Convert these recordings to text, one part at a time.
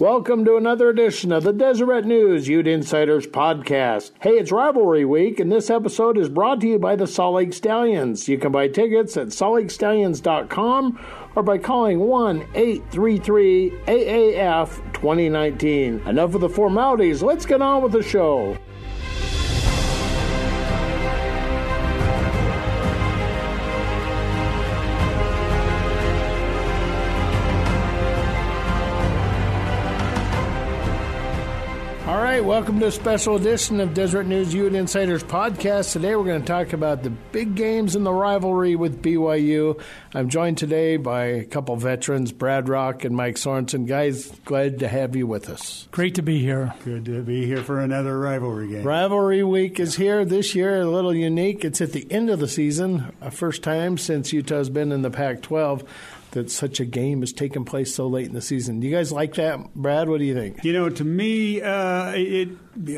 Welcome to another edition of the Deseret News Ute Insiders podcast. Hey, it's rivalry week, and this episode is brought to you by the Salt Lake Stallions. You can buy tickets at saltlakestallions.com or by calling 1 833 AAF 2019. Enough of the formalities, let's get on with the show. Welcome to a special edition of Deseret News Ute Insiders podcast. Today we're going to talk about the big games in the rivalry with BYU. I'm joined today by a couple veterans, Brad Rock and Mike Sorensen. Guys, glad to have you with us. Great to be here. Good to be here for another rivalry game. Rivalry week is here this year, a little unique. It's at the end of the season, a first time since Utah's been in the Pac 12 that such a game is taking place so late in the season. Do you guys like that, Brad? What do you think? You know, to me, uh, it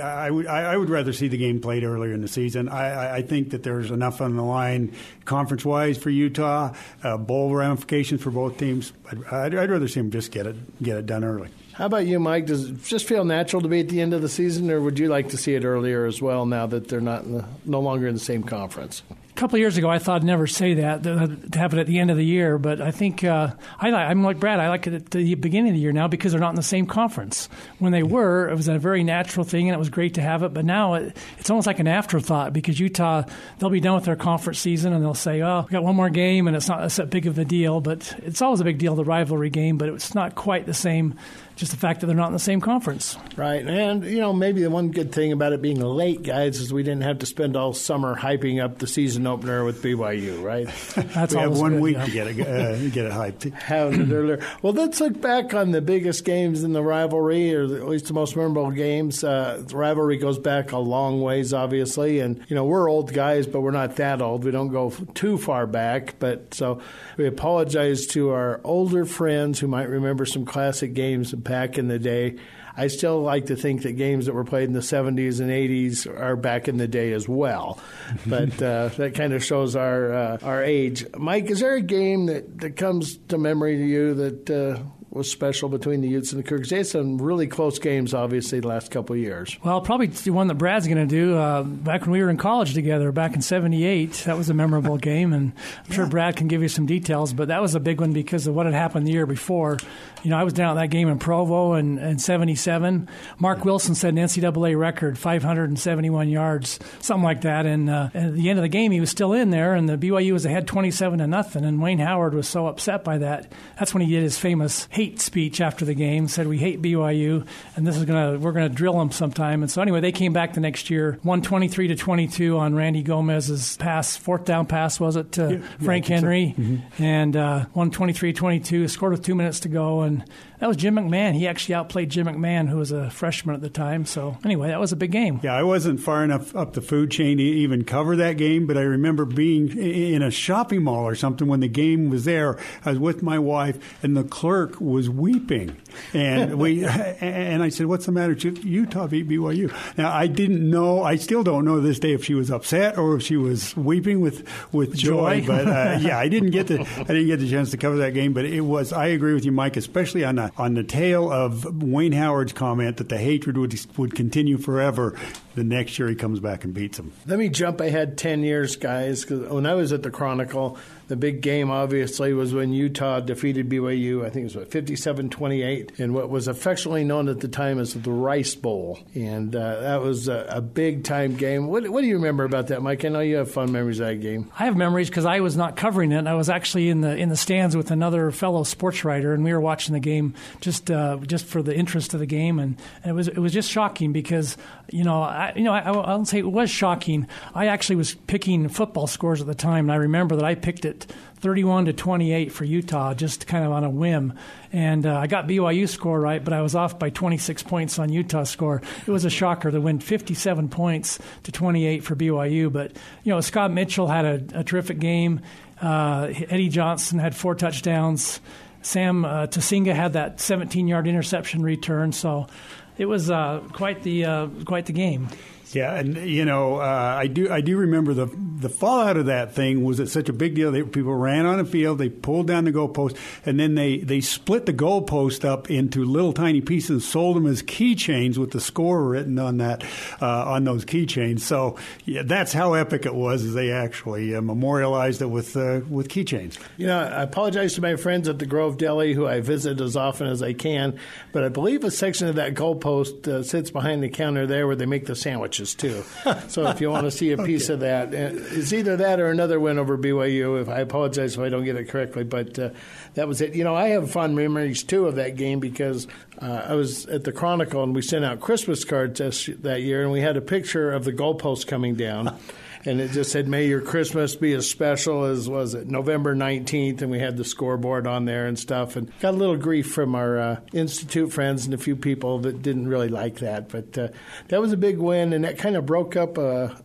I would I would rather see the game played earlier in the season. I, I think that there's enough on the line conference wise for Utah, uh, bowl ramifications for both teams. I'd, I'd rather see them just get it get it done early. How about you, Mike? Does it just feel natural to be at the end of the season, or would you like to see it earlier as well? Now that they're not the, no longer in the same conference. A couple years ago, I thought I'd never say that to have it at the end of the year, but I think uh, I, I'm like Brad. I like it at the beginning of the year now because they're not in the same conference. When they were, it was a very natural thing, and it was great to have it. But now it, it's almost like an afterthought because Utah they'll be done with their conference season and they'll say, "Oh, we got one more game," and it's not that big of a deal. But it's always a big deal, the rivalry game, but it's not quite the same just the fact that they're not in the same conference. Right. And, you know, maybe the one good thing about it being late, guys, is we didn't have to spend all summer hyping up the season opener with BYU, right? That's we have one good, week yeah. to get it, uh, get it hyped. Having it earlier. Well, let's look back on the biggest games in the rivalry, or at least the most memorable games. Uh, the rivalry goes back a long ways, obviously. And, you know, we're old guys, but we're not that old. We don't go too far back. But so we apologize to our older friends who might remember some classic games back in the day. I still like to think that games that were played in the 70s and 80s are back in the day as well. But uh, that kind of shows our uh, our age. Mike, is there a game that, that comes to memory to you that uh, was special between the Utes and the Cougars? They had some really close games, obviously, the last couple of years. Well, probably the one that Brad's going to do. Uh, back when we were in college together, back in '78, that was a memorable game, and I'm sure Brad can give you some details. But that was a big one because of what had happened the year before. You know, I was down at that game in Provo in, in '77. Marc Wilson set an NCAA record, 571 yards, something like that. And uh, at the end of the game, he was still in there, and the BYU was ahead 27 to nothing. And Wayne Howard was so upset by that. That's when he did his famous hate speech after the game. Said we hate BYU, and this is gonna we're gonna drill them sometime. And so anyway, they came back the next year, won 23 to 22 on Randy Gomez's pass, fourth down pass was it to Yeah, yeah, Frank I think so. Henry, and uh, won 23-22. Scored with two minutes to go, and that was Jim McMahon. He actually outplayed Jim McMahon, who was a freshman at the time. So anyway, that was a big game. Yeah, I wasn't far enough up the food chain to even cover that game, but I remember being in a shopping mall or something when the game was there. I was with my wife, and the clerk was weeping, and we and I said, "What's the matter? Utah beat BYU." Now I didn't know. I still don't know to this day if she was upset or if she was weeping with with joy. Joy. But uh, yeah, I didn't get the I didn't get the chance to cover that game. But it was. I agree with you, Mike, especially on on the tail of Wayne Howard's comment that the hatred would would continue forever. The next year he comes back and beats him. Let me jump ahead 10 years, guys, when I was at the Chronicle, the big game obviously was when Utah defeated BYU, I think it was what, 57 28, in what was affectionately known at the time as the Rice Bowl. And uh, that was a, a big time game. What, what do you remember about that, Mike? I know you have fun memories of that game. I have memories because I was not covering it. I was actually in the in the stands with another fellow sports writer, and we were watching the game just uh, just for the interest of the game, and, and it was it was just shocking because you know I you know I, I won't say it was shocking. I actually was picking football scores at the time, and I remember that I picked it 31 to 28 for Utah, just kind of on a whim. And uh, I got BYU score right, but I was off by 26 points on Utah score. It was a shocker to win 57 points to 28 for BYU. But you know, Scott Mitchell had a, a terrific game. Uh, Eddie Johnson had four touchdowns. Sam uh, Tasinga had that 17-yard interception return. So it was uh, quite the uh, quite the game. Yeah, and you know, uh, I do I do remember the the fallout of that thing was it such a big deal. that people ran on the field, they pulled down the goalpost, and then they they split the goalpost up into little tiny pieces, and sold them as keychains with the score written on that uh, on those keychains. So yeah, that's how epic it was. Is they actually uh, memorialized it with uh, with keychains. You know, I apologize to my friends at the Grove Deli who I visit as often as I can, but I believe a section of that goalpost uh, sits behind the counter there where they make the sandwiches too. so if you want to see a piece okay. of that, uh, it's either that or another win over BYU. If I apologize if I don't get it correctly, but uh, that was it. You know, I have fond memories too of that game because uh, I was at the Chronicle and we sent out Christmas cards this, that year, and we had a picture of the goalpost coming down. And it just said, "May your Christmas be as special as was it November nineteenth," and we had the scoreboard on there and stuff, and got a little grief from our uh, institute friends and a few people that didn't really like that, but uh, that was a big win, and that kind of broke up a,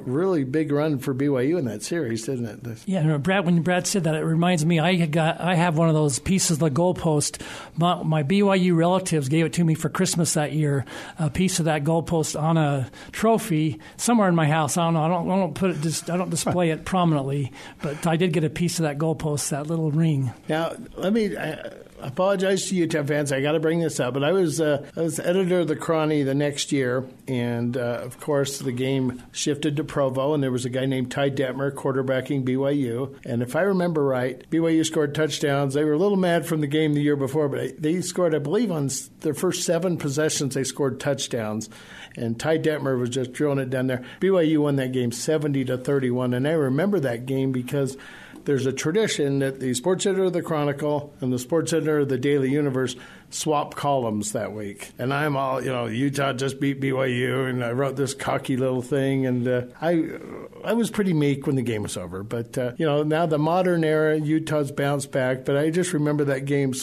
really big run for BYU in that series, didn't it? Yeah, Brad. When Brad said that, it reminds me. I got. I have one of those pieces of the goalpost. My, my BYU relatives gave it to me for Christmas that year. A piece of that goalpost on a trophy somewhere in my house. I don't know. I don't. I don't put it. Just, I don't display it prominently, but I did get a piece of that goalpost, that little ring. Now, let me. I, apologize to you Utah fans. I got to bring this up, but I was uh, I was editor of the Crony the next year, and uh, of course the game shifted to Provo, and there was a guy named Ty Detmer quarterbacking BYU. And if I remember right, BYU scored touchdowns. They were a little mad from the game the year before, but they scored, I believe, on their first seven possessions, they scored touchdowns. And Ty Detmer was just drilling it down there. BYU won that game 70 to 31, and I remember that game because there's a tradition that the sports editor of the Chronicle and the sports editor of the Daily Universe swap columns that week. And I'm all, you know, Utah just beat BYU, and I wrote this cocky little thing, and uh, I, I was pretty meek when the game was over. But uh, you know, now the modern era, Utah's bounced back. But I just remember that game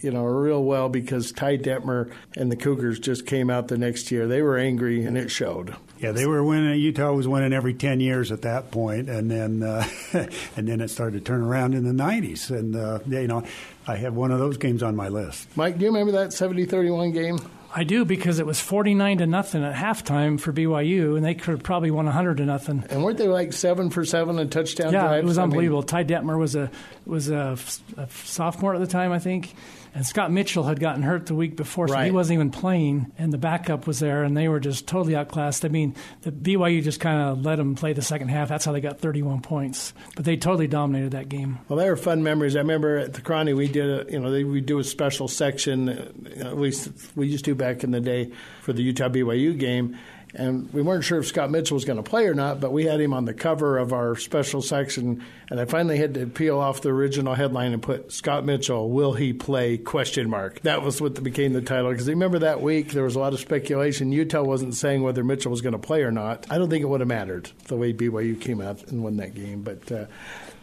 you know, real well because Ty Detmer and the Cougars just came out the next year. They were angry, and it showed. Yeah, they were winning. Utah was winning every ten years at that point, and then uh, and then it started to turn around in the '90s. And uh, you know, I have one of those games on my list. Mike, do you remember that 70-31 game? I do because it was forty nine to nothing at halftime for BYU, and they could have probably won hundred to nothing. And weren't they like seven for seven and touchdown? Yeah, drives? it was unbelievable. I mean, Ty Detmer was a was a, a sophomore at the time, I think, and Scott Mitchell had gotten hurt the week before, so right. he wasn't even playing, and the backup was there, and they were just totally outclassed. I mean, the BYU just kind of let them play the second half. That's how they got 31 points, but they totally dominated that game. Well, they were fun memories. I remember at the Chrony we did a, you know, they, we do a special section, uh, at least we used to back in the day for the Utah BYU game and we weren't sure if Scott Mitchell was going to play or not, but we had him on the cover of our special section, and I finally had to peel off the original headline and put Scott Mitchell, will he play? Question mark. That was what became the title because remember that week there was a lot of speculation. Utah wasn't saying whether Mitchell was going to play or not. I don't think it would have mattered the way BYU came out and won that game, but. Uh,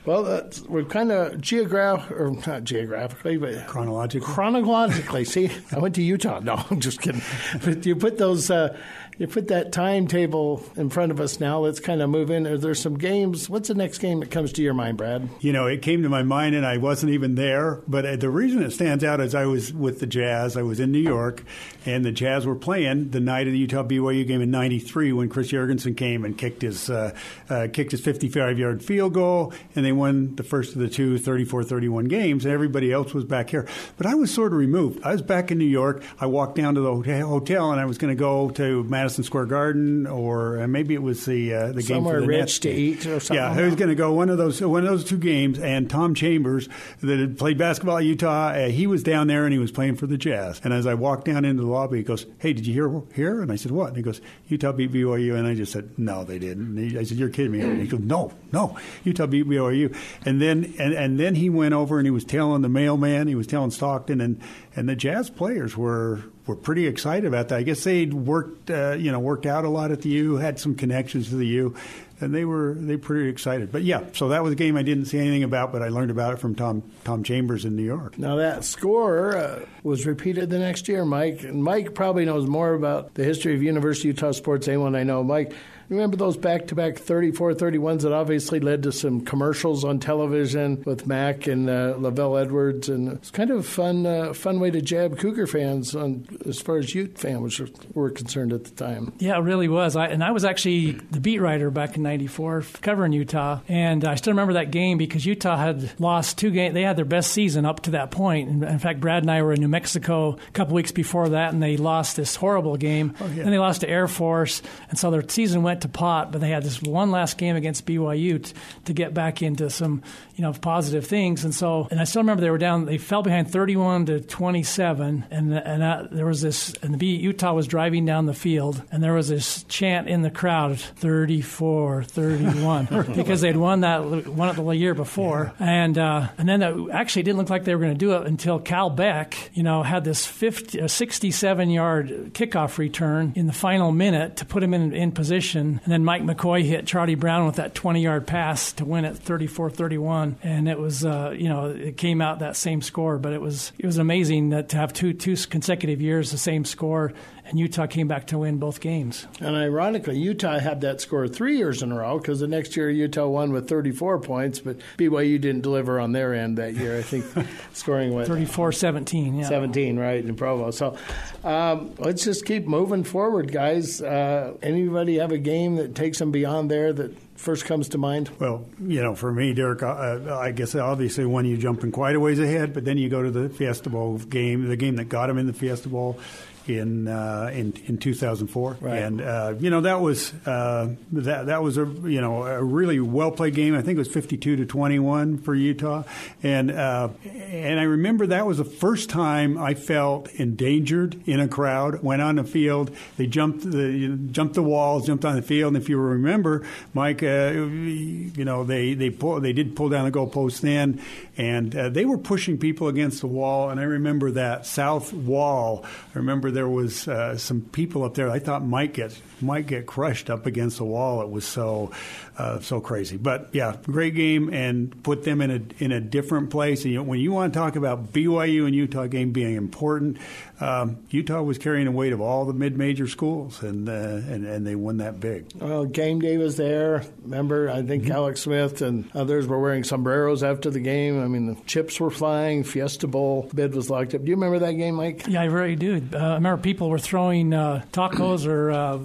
well, uh, we're kind of geograph or not geographically, but chronologically. Chronologically, see, I went to Utah. No, I'm just kidding. But you put those uh, you put that timetable in front of us now. Let's kind of move in. Are there some games? What's the next game that comes to your mind, Brad? You know, it came to my mind, and I wasn't even there. But uh, the reason it stands out is I was with the Jazz. I was in New York, and the Jazz were playing the night of the Utah BYU game in '93 when Chris Yergensen came and kicked his uh, uh, kicked his 55-yard field goal, and they won the first of the two 34-31 games. And everybody else was back here, but I was sort of removed. I was back in New York. I walked down to the hotel, and I was going to go to Madison Madison Square Garden, or uh, maybe it was the uh, the game somewhere for the rich Nets to eat or something. Yeah, I was going to go one of those one of those two games. And Tom Chambers, that had played basketball at Utah, uh, he was down there and he was playing for the Jazz. And as I walked down into the lobby, he goes, "Hey, did you hear here?" And I said, "What?" And he goes, "Utah beat BYU." And I just said, "No, they didn't." He, I said, "You're kidding me." And he goes, "No, no, Utah beat BYU." And then and, and then he went over and he was telling the mailman, he was telling Stockton, and and the Jazz players were were pretty excited about that. I guess they'd worked, uh, you know, worked out a lot at the U, had some connections to the U. and they were they pretty excited. But yeah, so that was a game I didn't see anything about, but I learned about it from Tom Tom Chambers in New York. Now that score uh, was repeated the next year, Mike. And Mike probably knows more about the history of University of Utah sports than anyone I know. Mike, Remember those back to back 34 31s that obviously led to some commercials on television with Mac and uh, LaVell Edwards? And it's kind of a fun, uh, fun way to jab Cougar fans on as far as Ute fans were concerned at the time. Yeah, it really was. I, and I was actually the beat writer back in 94 covering Utah. And I still remember that game because Utah had lost two games. They had their best season up to that point. And in fact, Brad and I were in New Mexico a couple weeks before that, and they lost this horrible game. Oh, yeah. And they lost to Air Force. And so their season went went to pot, but they had this one last game against BYU t- to get back into some, you know, positive things. And so, and I still remember they were down. They fell behind 31 to 27, and and that, there was this, and the B, Utah was driving down the field, and there was this chant in the crowd, 34, 31, because they'd won that won it the year before, yeah. and uh, and then it actually didn't look like they were going to do it until Cal Beck, you know, had this 50, 67 yard kickoff return in the final minute to put him in in position and, and then Mike McCoy hit Charlie Brown with that 20 yard pass to win it 34 31. And it was, uh, you know, it came out that same score, but it was it was amazing that to have two, two consecutive years the same score and Utah came back to win both games. And ironically, Utah had that score three years in a row because the next year Utah won with 34 points, but BYU didn't deliver on their end that year. I think scoring what 34 17, yeah. 17, right, in Provo. So um, let's just keep moving forward, guys. Uh, anybody have a game that takes them beyond there that first comes to mind? Well, you know, for me, Dirk, uh, I guess obviously when you jump in quite a ways ahead, but then you go to the Fiesta Bowl game, the game that got him in the Fiesta Bowl in uh, in in 2004, right. and uh, you know that was uh, that that was a you know a really well played game. I think it was 52 to 21 for Utah, and uh, and I remember that was the first time I felt endangered in a crowd. Went on the field, they jumped the you know, jumped the walls, jumped on the field, and if you remember, Mike, uh, you know they they pull, they did pull down the goalpost then, and uh, they were pushing people against the wall, and I remember that south wall. I remember there was uh, some people up there I thought might get might get crushed up against the wall. It was so uh, so crazy. But yeah, great game and put them in a in a different place. And you know, when you want to talk about BYU and Utah game being important, um, Utah was carrying the weight of all the mid major schools, and, uh, and and they won that big. Well, game day was there. Remember, I think mm-hmm. Alex Smith and others were wearing sombreros after the game. I mean, the chips were flying. Fiesta Bowl bid was locked up. Do you remember that game, Mike? Yeah, I really do. Uh, I remember people were throwing uh, tacos or uh,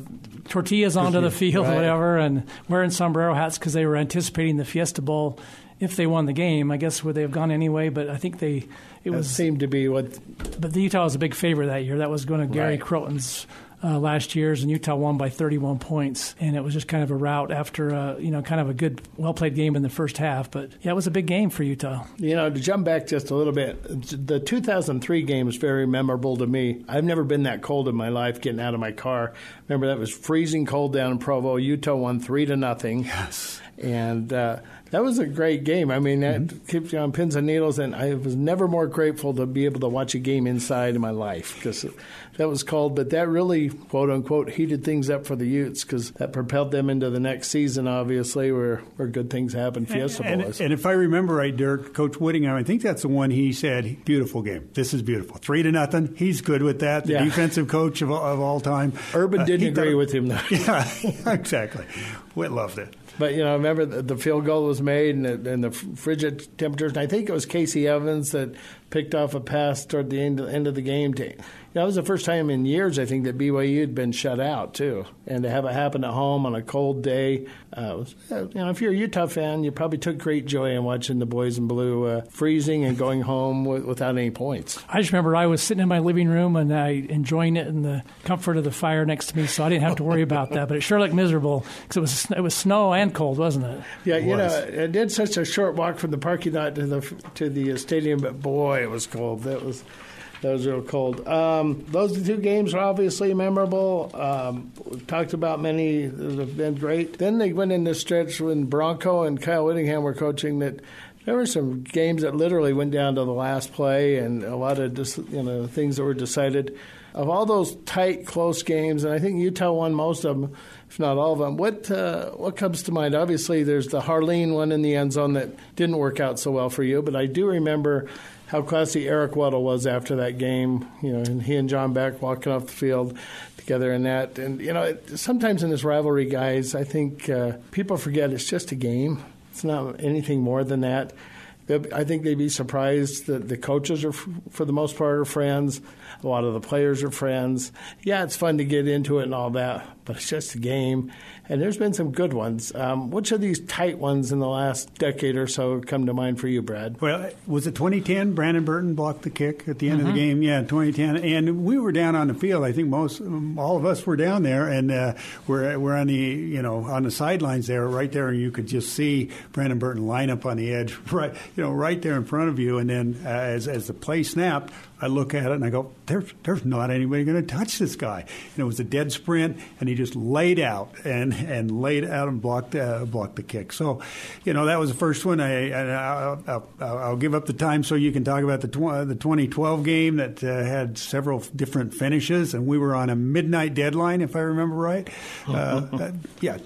tortillas onto the field, right. whatever, and wearing sombrero hats because they were anticipating the Fiesta Bowl if they won the game. I guess would they have gone anyway? But I think they it that was seemed to be what. But the Utah was a big favorite that year. That was going to Gary right. Crowton's uh, last year's, and Utah won by 31 points. And it was just kind of a rout after, uh, you know, kind of a good, well played game in the first half. But yeah, it was a big game for Utah. You know, to jump back just a little bit, the 2003 game is very memorable to me. I've never been that cold in my life getting out of my car. Remember, that was freezing cold down in Provo. Utah won three to nothing. Yes. And, uh, that was a great game. I mean, that mm-hmm. keeps you on pins and needles, and I was never more grateful to be able to watch a game inside in my life because that was called, but that really, quote unquote, heated things up for the Utes because that propelled them into the next season, obviously, where, where good things happen. Fiesta and, and, and, if I remember right, Dirk, Coach Whittingham, I think that's the one he said, beautiful game. This is beautiful. Three to nothing. He's good with that. The yeah. defensive coach of, of all time. Urban uh, didn't agree thought, with him, though. Yeah, exactly. Whit loved it. But you know, remember the, the field goal was made and the, and the frigid temperatures. And I think it was Casey Evans that picked off a pass toward the end, end of the game to that was the first time in years, I think, that BYU had been shut out, too. And to have it happen at home on a cold day, uh, was, uh, you know, if you're a Utah fan, you probably took great joy in watching the boys in blue uh, freezing and going home w- without any points. I just remember I was sitting in my living room and I enjoying it in the comfort of the fire next to me, so I didn't have to worry about that. But it sure looked miserable because it was it was snow and cold, wasn't it? Yeah, it you know, it did such a short walk from the parking lot to the to the stadium, but boy, it was cold. That was that was real cold. Um, those two games are obviously memorable. Um, talked about many that have been great. Then they went in this stretch when Bronco and Kyle Whittingham were coaching that There were some games that literally went down to the last play, and a lot of dis, you know things that were decided. Of all those tight, close games, and I think Utah won most of them, if not all of them. What uh, what comes to mind? Obviously, there's the Harline one in the end zone that didn't work out so well for you, but I do remember how classy Eric Weddle was after that game. You know, and he and John Beck walking off the field together in that. And you know, it, sometimes in this rivalry, guys, I think uh, people forget it's just a game. It's not anything more than that. I think they'd be surprised that the coaches are, for the most part, are friends. A lot of the players are friends. Yeah, it's fun to get into it and all that, but it's just a game. And there's been some good ones. Um, which of these tight ones in the last decade or so come to mind for you, Brad? Well, was it 2010? Brandon Burton blocked the kick at the end mm-hmm. of the mm-hmm. game. Yeah, 2010. And we were down on the field. I think most, all of us were down there, and uh, we're we're on the you know on the sidelines there, right there, and you could just see Brandon Burton line up on the edge, right you know right there in front of you. And then uh, as as the play snapped, I look at it and I go, there's, there's not anybody going to touch this guy. And it was a dead sprint, and he just laid out and, and laid out and blocked uh, blocked the kick. So, you know, that was the first one. I, I, will give up the time so you can talk about the, tw- the 2012 game that uh, had several different finishes, and we were on a midnight deadline, if I remember right. Uh, uh yeah,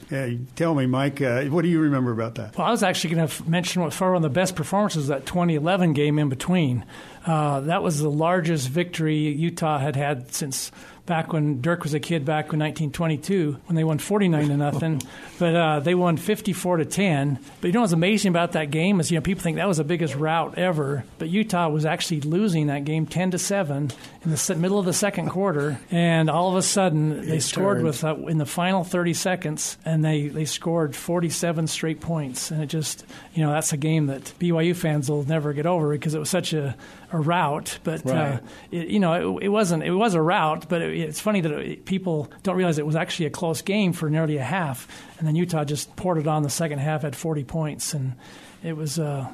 tell me, Mike, uh, what do you remember about that? Well, I was actually going to mention what one of the best performances that 2011 game in between. Uh, that was the largest victory Utah had had since back when Dirk was a kid, back in 1922, when they won 49 to nothing. but uh, they won 54 to 10. But you know what's amazing about that game is you know people think that was the biggest rout ever, but Utah was actually losing that game 10 to 7 in the middle of the second quarter, and all of a sudden they scored with uh, in the final 30 seconds, and they they scored 47 straight points, and it just you know that's a game that BYU fans will never get over because it was such a, a rout. But uh, right. uh, it, you know it, it, wasn't it was a rout, but it, it's funny that people don't realize it was actually a close game for nearly a half, and then Utah just poured it on the second half at 40 points, and it was. Uh,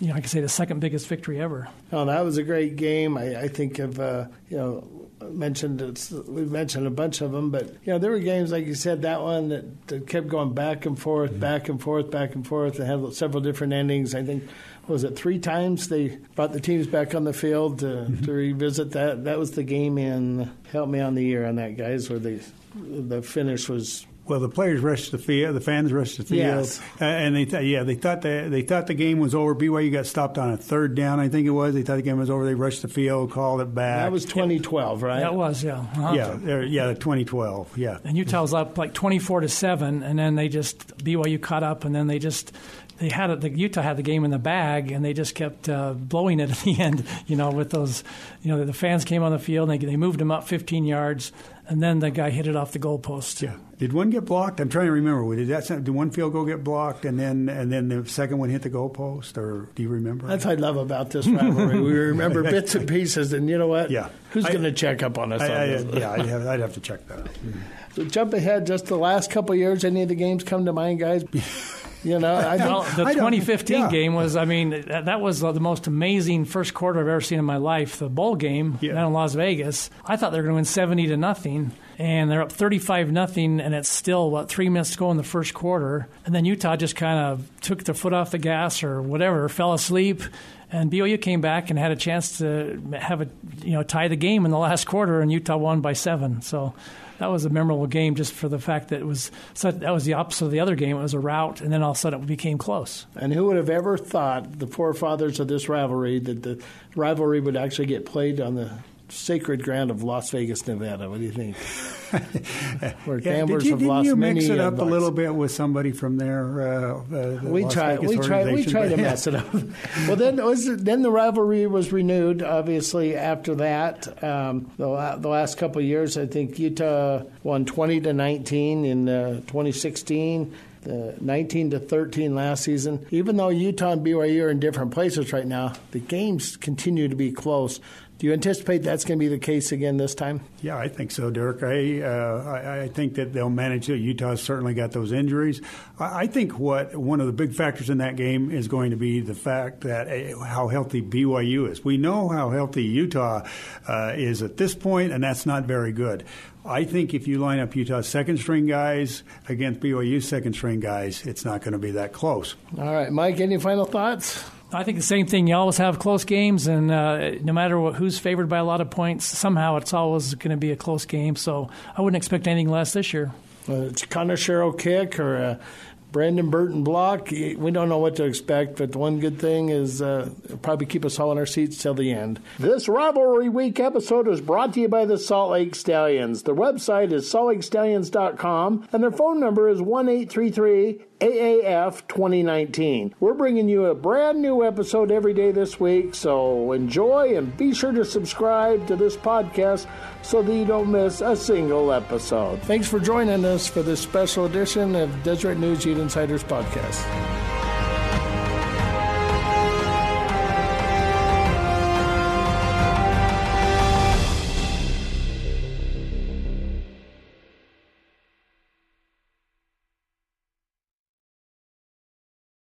you know, I could say the second biggest victory ever. Oh, that was a great game. I, I think of uh, you know mentioned it's we've mentioned a bunch of them, but you know there were games like you said that one that, that kept going back and forth, mm-hmm. back and forth, back and forth, and had several different endings. I think was it three times they brought the teams back on the field to, mm-hmm. to revisit that. That was the game in help me on the year on that guys where the the finish was well, the players rushed the field, the fans rushed the field, yes. uh, and they th- yeah they thought they they thought the game was over. BYU got stopped on a third down, I think it was. They thought the game was over. They rushed the field, called it back. That was 2012, right? That was yeah. Uh-huh. Yeah, yeah, 2012. Yeah. And Utah was up like 24 to seven, and then they just BYU caught up, and then they just they had it, the Utah had the game in the bag, and they just kept uh, blowing it at the end. You know, with those, you know, the fans came on the field, and they, they moved them up 15 yards, and then the guy hit it off the goalpost. Yeah. Did one get blocked? I'm trying to remember. Did that did one field goal get blocked, and then and then the second one hit the goalpost, or do you remember? That's what I love about this rivalry. we remember bits and pieces, and you know what? Yeah. Who's going to check up on us? I, I, on yeah, I'd have, I'd have, to check that. So jump ahead just the last couple years. Any of the games come to mind, guys? You know, I well, the 2015 yeah. game was, I mean, that was the most amazing first quarter I've ever seen in my life. The bowl game yeah. down in Las Vegas. I thought they were going to win 70 to nothing, and they're up 35 nothing, and it's still what three minutes to go in the first quarter, and then Utah just kind of took their foot off the gas or whatever, fell asleep. And BYU came back and had a chance to have a you know tie the game in the last quarter, and Utah won by seven. So that was a memorable game just for the fact that it was such, that was the opposite of the other game. It was a rout, and then all of a sudden it became close. And who would have ever thought the forefathers of this rivalry that the rivalry would actually get played on the sacred ground of Las Vegas, Nevada. What do you think? Where yeah, gamblers did you, have lost you mix it up bucks. a little bit with somebody from there? Uh, uh, we try, we try, we try to mess it up. well, then was then the rivalry was renewed. Obviously, after that, um, the, the last couple of years, I think Utah won twenty to nineteen in uh, 2016 uh, 19 to 13 last season. Even though Utah and BYU are in different places right now, the games continue to be close. Do you anticipate that's going to be the case again this time? Yeah, I think so, Dirk. I, uh, I, I, think that they'll manage it. Utah's certainly got those injuries. I, I, think what one of the big factors in that game is going to be the fact that uh, how healthy BYU is. We know how healthy Utah uh, is at this point, and that's not very good. I think if you line up Utah's second string guys against BYU's second string guys, it's not going to be that close. All right, Mike, any final thoughts? I think the same thing. You always have close games, and uh, no matter what, who's favored by a lot of points, somehow it's always going to be a close game. So I wouldn't expect anything less this year. It's Connor Sherrill kick or a Brandon Burton block. We don't know what to expect, but the one good thing is uh, probably keep us all in our seats till the end. This Rivalry Week episode is brought to you by the Salt Lake Stallions. Their website is saltlakestallions.com, and their phone number is 1 833 AAF 2019. We're bringing you a brand new episode every day this week, so enjoy and be sure to subscribe to this podcast so that you don't miss a single episode. Thanks for joining us for this special edition of Deseret News Ute Insiders Podcast.